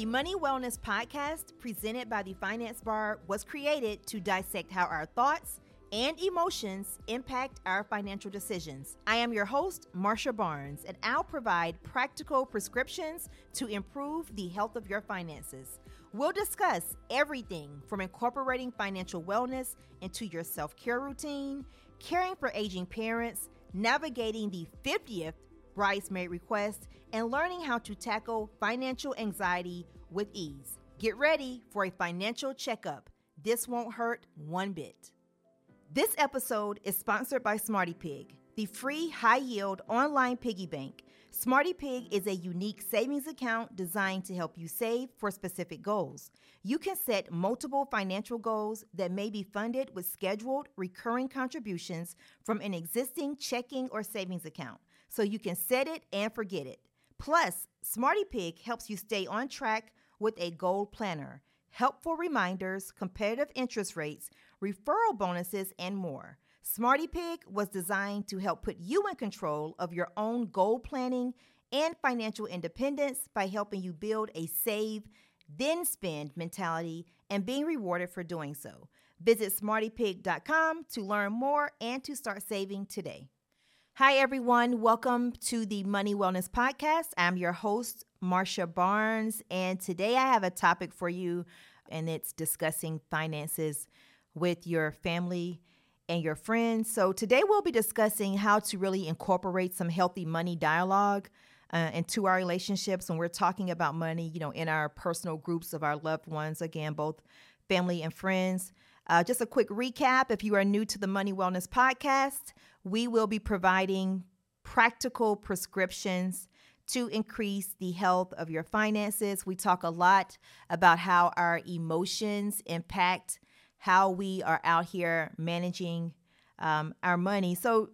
The Money Wellness Podcast, presented by the Finance Bar, was created to dissect how our thoughts and emotions impact our financial decisions. I am your host, Marsha Barnes, and I'll provide practical prescriptions to improve the health of your finances. We'll discuss everything from incorporating financial wellness into your self care routine, caring for aging parents, navigating the 50th bridesmaid requests, and learning how to tackle financial anxiety with ease. Get ready for a financial checkup. This won't hurt one bit. This episode is sponsored by SmartyPig, the free high yield online piggy bank. SmartyPig is a unique savings account designed to help you save for specific goals. You can set multiple financial goals that may be funded with scheduled recurring contributions from an existing checking or savings account, so you can set it and forget it. Plus, SmartyPig helps you stay on track with a goal planner, helpful reminders, competitive interest rates, referral bonuses, and more. SmartyPig was designed to help put you in control of your own goal planning and financial independence by helping you build a save, then spend mentality and being rewarded for doing so. Visit smartypig.com to learn more and to start saving today. Hi, everyone. Welcome to the Money Wellness Podcast. I'm your host, Marsha Barnes, and today I have a topic for you, and it's discussing finances with your family and your friends. So, today we'll be discussing how to really incorporate some healthy money dialogue uh, into our relationships when we're talking about money, you know, in our personal groups of our loved ones, again, both family and friends. Uh, just a quick recap if you are new to the Money Wellness Podcast, we will be providing practical prescriptions to increase the health of your finances. We talk a lot about how our emotions impact how we are out here managing um, our money. So,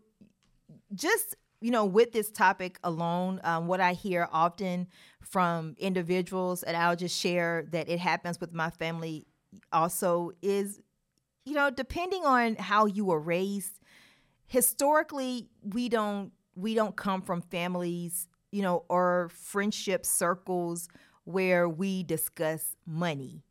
just you know, with this topic alone, um, what I hear often from individuals, and I'll just share that it happens with my family also, is you know, depending on how you were raised, historically, we don't we don't come from families, you know, or friendship circles where we discuss money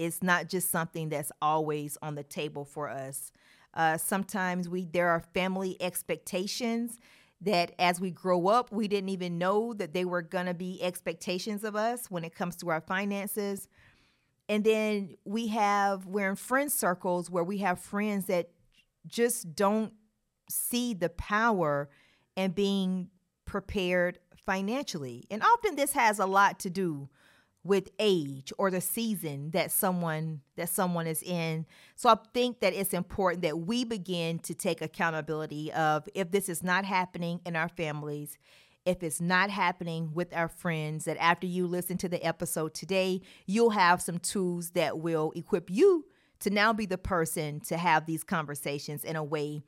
it's not just something that's always on the table for us. Uh, sometimes we there are family expectations that as we grow up, we didn't even know that they were going to be expectations of us when it comes to our finances. And then we have, we're in friend circles where we have friends that just don't see the power in being prepared financially. And often this has a lot to do with age or the season that someone that someone is in. So I think that it's important that we begin to take accountability of if this is not happening in our families, if it's not happening with our friends, that after you listen to the episode today, you'll have some tools that will equip you to now be the person to have these conversations in a way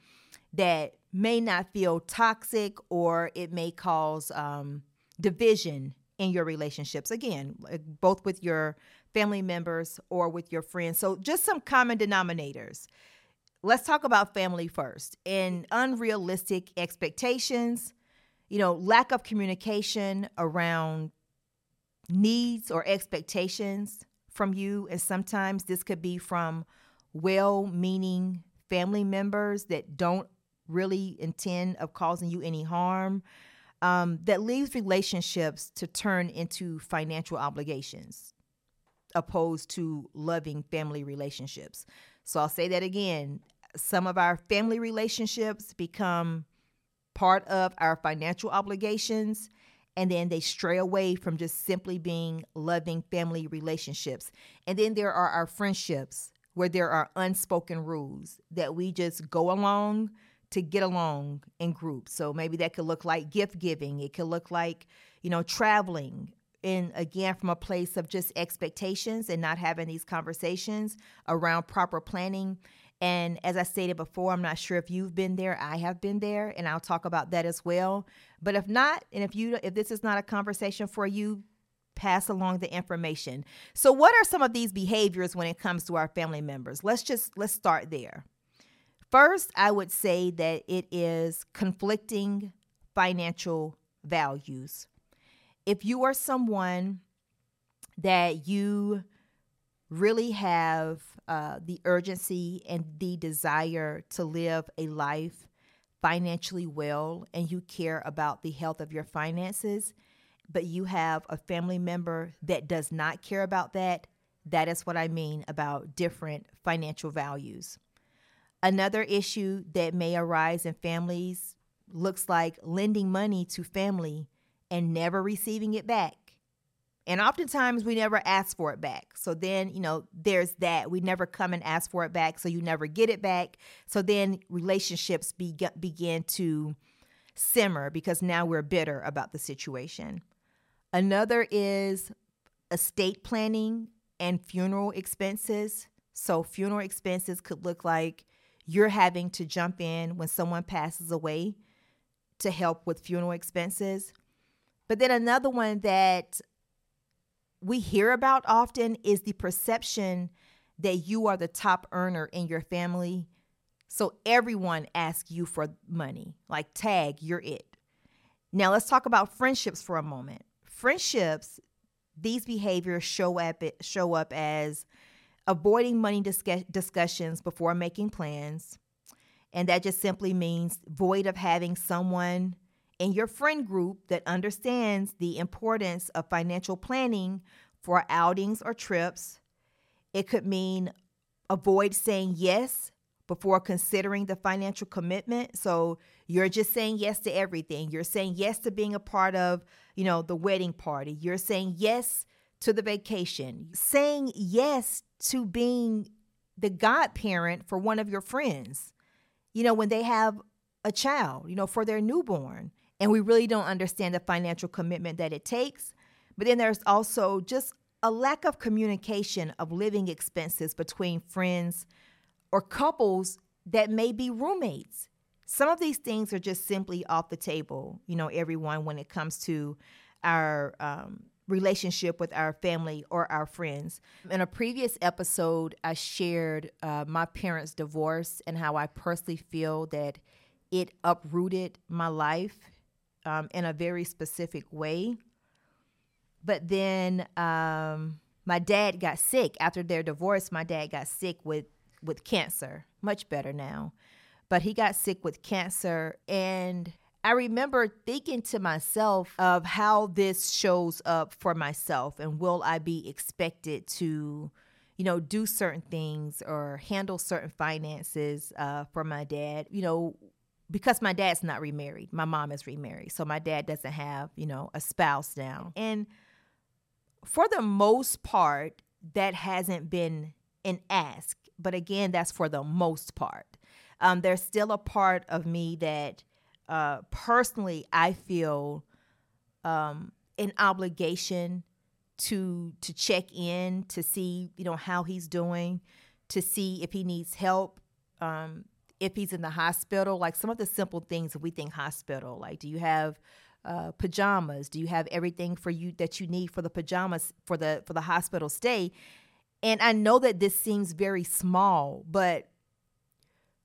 that may not feel toxic or it may cause um, division in your relationships. Again, both with your family members or with your friends. So, just some common denominators. Let's talk about family first. And unrealistic expectations, you know, lack of communication around needs or expectations from you. And sometimes this could be from well meaning family members that don't really intend of causing you any harm um, that leaves relationships to turn into financial obligations opposed to loving family relationships. So I'll say that again. Some of our family relationships become part of our financial obligations, and then they stray away from just simply being loving family relationships. And then there are our friendships where there are unspoken rules that we just go along to get along in groups. So maybe that could look like gift giving. It could look like, you know, traveling. And again, from a place of just expectations and not having these conversations around proper planning. And as I stated before, I'm not sure if you've been there. I have been there, and I'll talk about that as well. But if not, and if you if this is not a conversation for you, pass along the information. So what are some of these behaviors when it comes to our family members? Let's just let's start there. First, I would say that it is conflicting financial values. If you are someone that you really have uh, the urgency and the desire to live a life financially well and you care about the health of your finances, but you have a family member that does not care about that, that is what I mean about different financial values. Another issue that may arise in families looks like lending money to family and never receiving it back. And oftentimes we never ask for it back. So then, you know, there's that. We never come and ask for it back. So you never get it back. So then relationships be- begin to simmer because now we're bitter about the situation. Another is estate planning and funeral expenses. So, funeral expenses could look like you're having to jump in when someone passes away to help with funeral expenses. But then another one that we hear about often is the perception that you are the top earner in your family. So everyone asks you for money, like tag, you're it. Now let's talk about friendships for a moment. Friendships, these behaviors show up show up as avoiding money discuss- discussions before making plans. And that just simply means void of having someone in your friend group that understands the importance of financial planning for outings or trips. It could mean avoid saying yes before considering the financial commitment. So you're just saying yes to everything. You're saying yes to being a part of, you know, the wedding party. You're saying yes to the vacation. Saying yes to being the godparent for one of your friends. You know, when they have a child, you know, for their newborn and we really don't understand the financial commitment that it takes. But then there's also just a lack of communication of living expenses between friends or couples that may be roommates. Some of these things are just simply off the table, you know, everyone, when it comes to our um, relationship with our family or our friends. In a previous episode, I shared uh, my parents' divorce and how I personally feel that it uprooted my life um, in a very specific way. But then um, my dad got sick after their divorce. My dad got sick with with cancer. Much better now, but he got sick with cancer, and I remember thinking to myself of how this shows up for myself, and will I be expected to you know, do certain things or handle certain finances uh, for my dad. You know, because my dad's not remarried. My mom is remarried. So my dad doesn't have, you know, a spouse now. And for the most part, that hasn't been an ask. But again, that's for the most part. Um, there's still a part of me that uh, personally I feel um, an obligation to to check in to see you know how he's doing, to see if he needs help, um, if he's in the hospital, like some of the simple things we think hospital, like do you have uh, pajamas? Do you have everything for you that you need for the pajamas for the for the hospital stay? And I know that this seems very small, but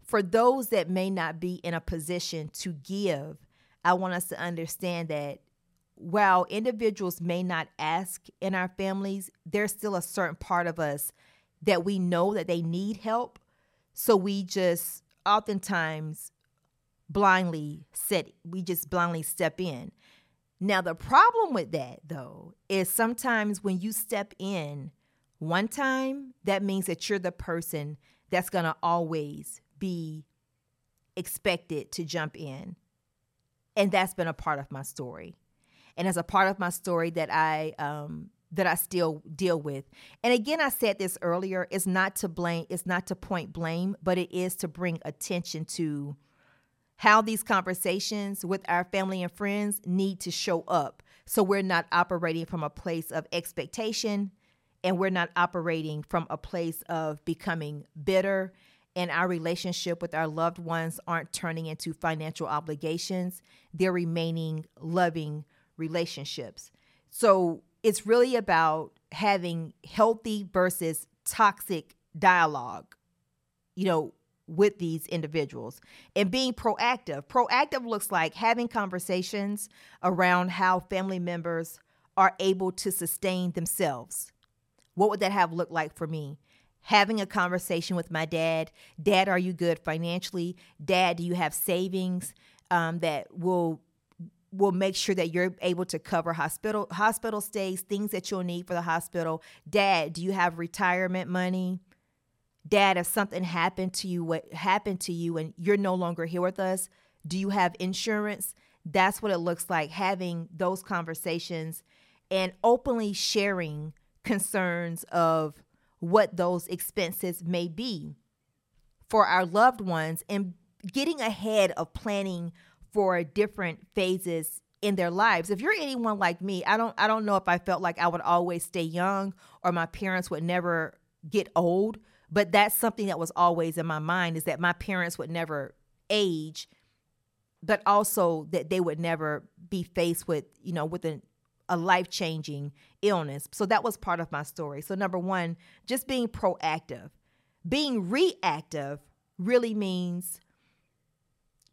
for those that may not be in a position to give, I want us to understand that while individuals may not ask in our families, there's still a certain part of us that we know that they need help. So we just oftentimes blindly set we just blindly step in. Now the problem with that though is sometimes when you step in one time, that means that you're the person that's going to always be expected to jump in. And that's been a part of my story. And as a part of my story that I um, that I still deal with. And again, I said this earlier, it's not to blame, it's not to point blame, but it is to bring attention to how these conversations with our family and friends need to show up. So we're not operating from a place of expectation and we're not operating from a place of becoming bitter and our relationship with our loved ones aren't turning into financial obligations. They're remaining loving relationships. So it's really about having healthy versus toxic dialogue, you know, with these individuals and being proactive. Proactive looks like having conversations around how family members are able to sustain themselves. What would that have looked like for me? Having a conversation with my dad. Dad, are you good financially? Dad, do you have savings um, that will will make sure that you're able to cover hospital hospital stays, things that you'll need for the hospital. Dad, do you have retirement money? Dad, if something happened to you, what happened to you and you're no longer here with us, do you have insurance? That's what it looks like having those conversations and openly sharing concerns of what those expenses may be for our loved ones and getting ahead of planning for different phases in their lives. If you're anyone like me, I don't I don't know if I felt like I would always stay young or my parents would never get old, but that's something that was always in my mind is that my parents would never age, but also that they would never be faced with, you know, with an a life changing illness. So that was part of my story. So, number one, just being proactive. Being reactive really means,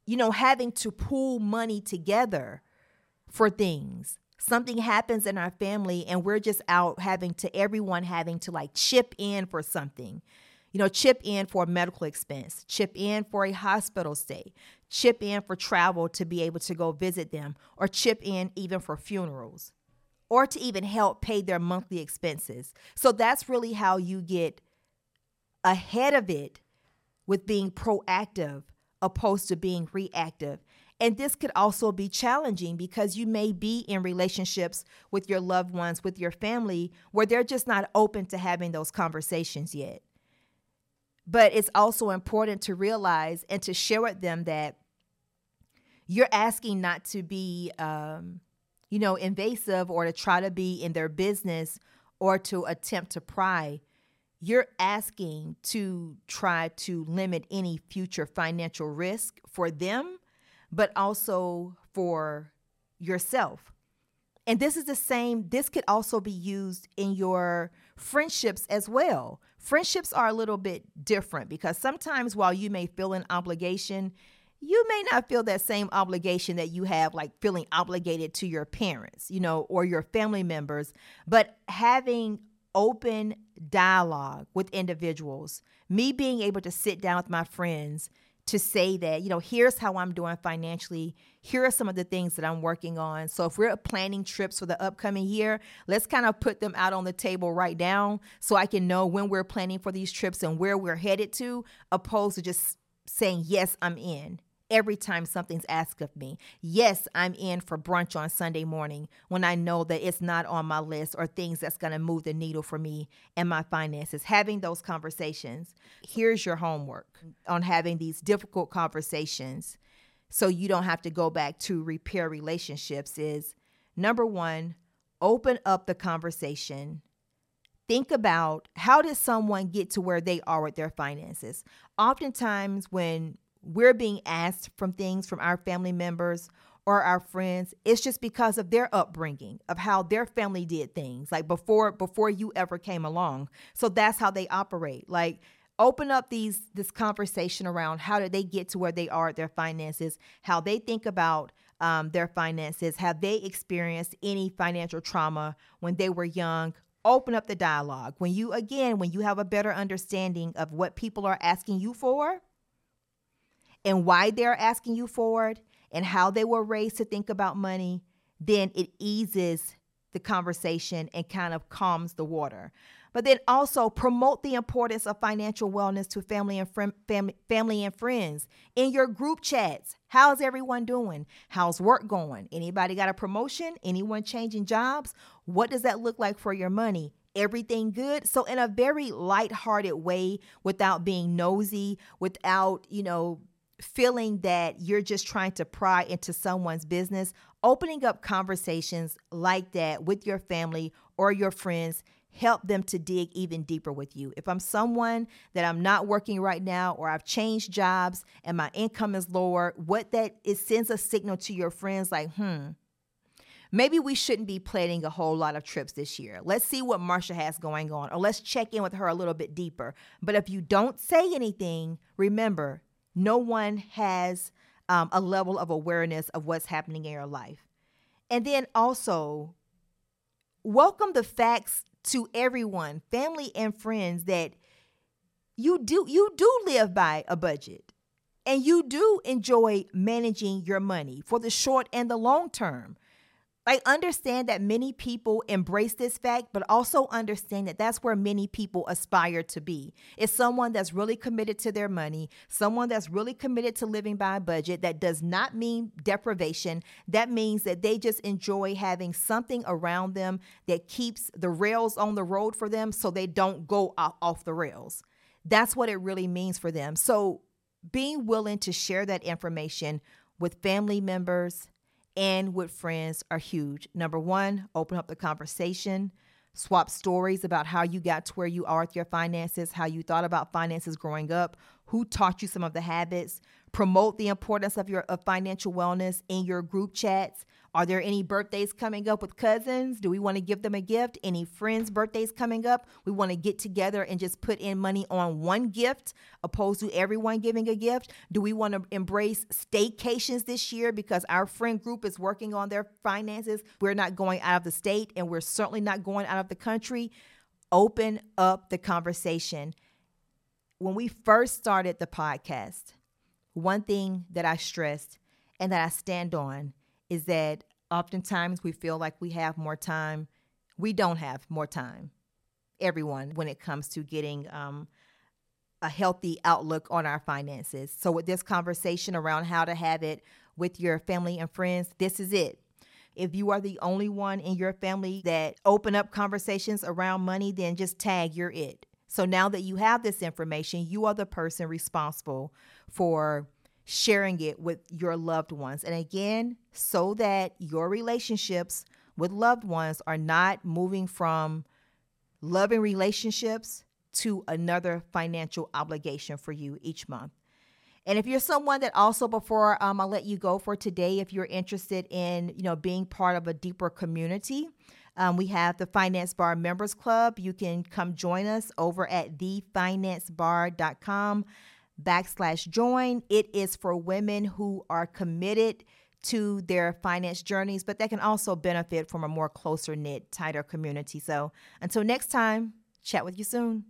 you know, having to pull money together for things. Something happens in our family, and we're just out having to, everyone having to like chip in for something. You know, chip in for a medical expense, chip in for a hospital stay, chip in for travel to be able to go visit them, or chip in even for funerals or to even help pay their monthly expenses. So that's really how you get ahead of it with being proactive opposed to being reactive. And this could also be challenging because you may be in relationships with your loved ones, with your family, where they're just not open to having those conversations yet. But it's also important to realize and to share with them that you're asking not to be um, you know, invasive or to try to be in their business or to attempt to pry, you're asking to try to limit any future financial risk for them, but also for yourself. And this is the same, this could also be used in your friendships as well. Friendships are a little bit different because sometimes while you may feel an obligation, you may not feel that same obligation that you have, like feeling obligated to your parents, you know, or your family members, but having open dialogue with individuals, me being able to sit down with my friends to say that, you know, here's how I'm doing financially. Here are some of the things that I'm working on. So if we're planning trips for the upcoming year, let's kind of put them out on the table right now so I can know when we're planning for these trips and where we're headed to, opposed to just saying, yes, I'm in every time something's asked of me. Yes, I'm in for brunch on Sunday morning when I know that it's not on my list or things that's going to move the needle for me and my finances. Having those conversations. Here's your homework on having these difficult conversations so you don't have to go back to repair relationships is number 1, open up the conversation think about how did someone get to where they are with their finances oftentimes when we're being asked from things from our family members or our friends it's just because of their upbringing of how their family did things like before before you ever came along. So that's how they operate. Like open up these this conversation around how did they get to where they are at their finances how they think about um, their finances have they experienced any financial trauma when they were young? Open up the dialogue. When you again when you have a better understanding of what people are asking you for and why they're asking you for it and how they were raised to think about money, then it eases the conversation and kind of calms the water. But then also promote the importance of financial wellness to family and friend, family, family and friends in your group chats. How's everyone doing? How's work going? Anybody got a promotion? Anyone changing jobs? What does that look like for your money? everything good. So in a very light-hearted way without being nosy, without, you know, feeling that you're just trying to pry into someone's business, opening up conversations like that with your family or your friends help them to dig even deeper with you. If I'm someone that I'm not working right now or I've changed jobs and my income is lower, what that it sends a signal to your friends like, "Hmm, maybe we shouldn't be planning a whole lot of trips this year. Let's see what Marsha has going on, or let's check in with her a little bit deeper. But if you don't say anything, remember, no one has um, a level of awareness of what's happening in your life. And then also, welcome the facts to everyone, family and friends, that you do you do live by a budget and you do enjoy managing your money for the short and the long term. I understand that many people embrace this fact, but also understand that that's where many people aspire to be. It's someone that's really committed to their money, someone that's really committed to living by a budget. That does not mean deprivation. That means that they just enjoy having something around them that keeps the rails on the road for them so they don't go off the rails. That's what it really means for them. So, being willing to share that information with family members, and with friends are huge. Number one, open up the conversation, swap stories about how you got to where you are with your finances, how you thought about finances growing up, who taught you some of the habits, promote the importance of your of financial wellness in your group chats. Are there any birthdays coming up with cousins? Do we want to give them a gift? Any friends' birthdays coming up? We want to get together and just put in money on one gift opposed to everyone giving a gift? Do we want to embrace staycations this year because our friend group is working on their finances? We're not going out of the state and we're certainly not going out of the country. Open up the conversation. When we first started the podcast, one thing that I stressed and that I stand on is that oftentimes we feel like we have more time. We don't have more time, everyone, when it comes to getting um, a healthy outlook on our finances. So, with this conversation around how to have it with your family and friends, this is it. If you are the only one in your family that open up conversations around money, then just tag you're it. So now that you have this information, you are the person responsible for sharing it with your loved ones. And again, so that your relationships with loved ones are not moving from loving relationships to another financial obligation for you each month. And if you're someone that also before um, I'll let you go for today, if you're interested in you know being part of a deeper community, um, we have the Finance Bar Members Club. You can come join us over at thefinancebar.com backslash join. It is for women who are committed to their finance journeys, but they can also benefit from a more closer knit, tighter community. So until next time, chat with you soon.